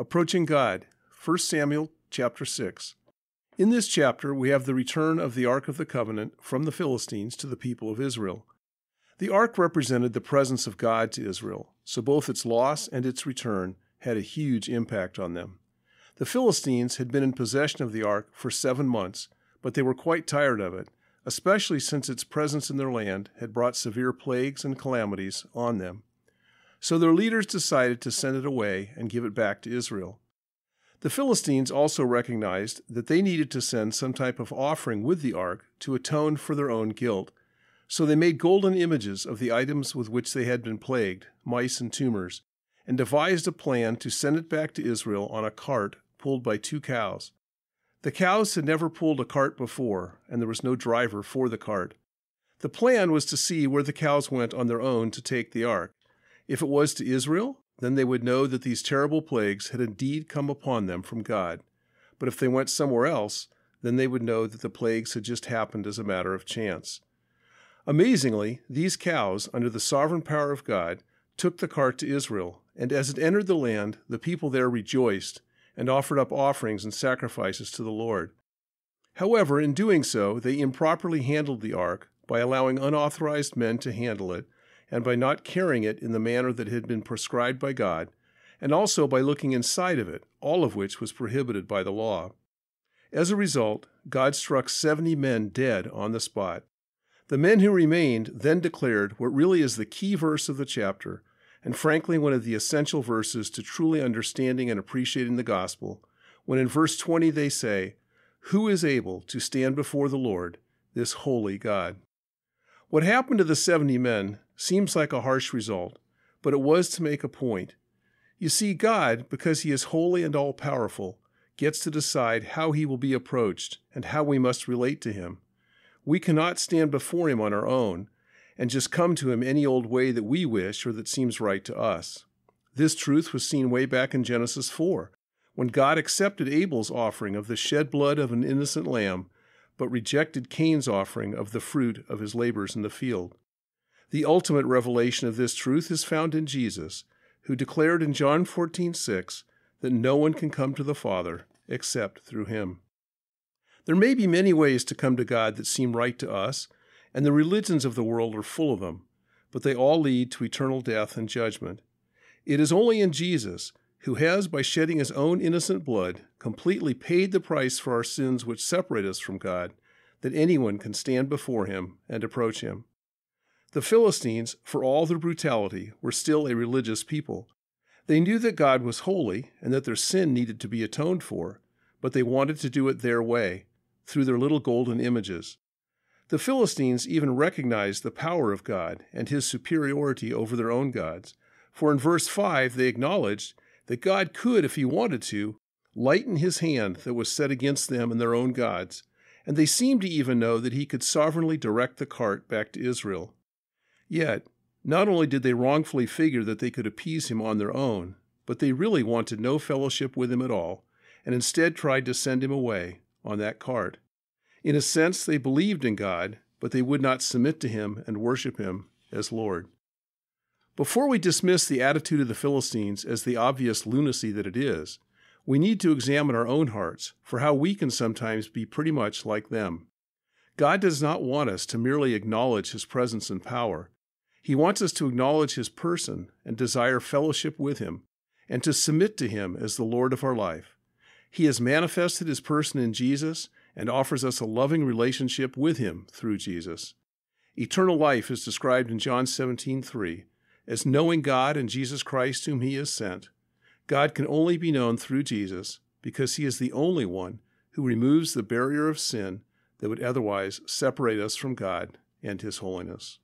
Approaching God, 1 Samuel chapter 6. In this chapter, we have the return of the Ark of the Covenant from the Philistines to the people of Israel. The Ark represented the presence of God to Israel, so both its loss and its return had a huge impact on them. The Philistines had been in possession of the Ark for seven months, but they were quite tired of it, especially since its presence in their land had brought severe plagues and calamities on them. So their leaders decided to send it away and give it back to Israel. The Philistines also recognized that they needed to send some type of offering with the ark to atone for their own guilt. So they made golden images of the items with which they had been plagued, mice and tumors, and devised a plan to send it back to Israel on a cart pulled by two cows. The cows had never pulled a cart before, and there was no driver for the cart. The plan was to see where the cows went on their own to take the ark. If it was to Israel, then they would know that these terrible plagues had indeed come upon them from God. But if they went somewhere else, then they would know that the plagues had just happened as a matter of chance. Amazingly, these cows, under the sovereign power of God, took the cart to Israel, and as it entered the land, the people there rejoiced and offered up offerings and sacrifices to the Lord. However, in doing so, they improperly handled the ark by allowing unauthorized men to handle it and by not carrying it in the manner that had been prescribed by God, and also by looking inside of it, all of which was prohibited by the law. As a result, God struck seventy men dead on the spot. The men who remained then declared what really is the key verse of the chapter, and frankly one of the essential verses to truly understanding and appreciating the gospel, when in verse 20 they say, Who is able to stand before the Lord, this holy God? What happened to the seventy men seems like a harsh result, but it was to make a point. You see, God, because He is holy and all powerful, gets to decide how He will be approached and how we must relate to Him. We cannot stand before Him on our own and just come to Him any old way that we wish or that seems right to us. This truth was seen way back in Genesis 4, when God accepted Abel's offering of the shed blood of an innocent lamb, but rejected Cain's offering of the fruit of his labors in the field. The ultimate revelation of this truth is found in Jesus, who declared in John 14:6 that no one can come to the Father except through him. There may be many ways to come to God that seem right to us, and the religions of the world are full of them, but they all lead to eternal death and judgment. It is only in Jesus, who has, by shedding his own innocent blood, completely paid the price for our sins which separate us from God, that anyone can stand before him and approach him. The Philistines, for all their brutality, were still a religious people. They knew that God was holy and that their sin needed to be atoned for, but they wanted to do it their way, through their little golden images. The Philistines even recognized the power of God and his superiority over their own gods, for in verse 5 they acknowledged that God could, if he wanted to, lighten his hand that was set against them and their own gods, and they seemed to even know that he could sovereignly direct the cart back to Israel. Yet, not only did they wrongfully figure that they could appease him on their own, but they really wanted no fellowship with him at all, and instead tried to send him away on that cart. In a sense, they believed in God, but they would not submit to him and worship him as Lord. Before we dismiss the attitude of the Philistines as the obvious lunacy that it is, we need to examine our own hearts for how we can sometimes be pretty much like them. God does not want us to merely acknowledge his presence and power, he wants us to acknowledge His person and desire fellowship with Him, and to submit to Him as the Lord of our life. He has manifested His person in Jesus and offers us a loving relationship with Him through Jesus. Eternal life is described in John 17:3 as knowing God and Jesus Christ whom He has sent. God can only be known through Jesus because He is the only one who removes the barrier of sin that would otherwise separate us from God and His holiness.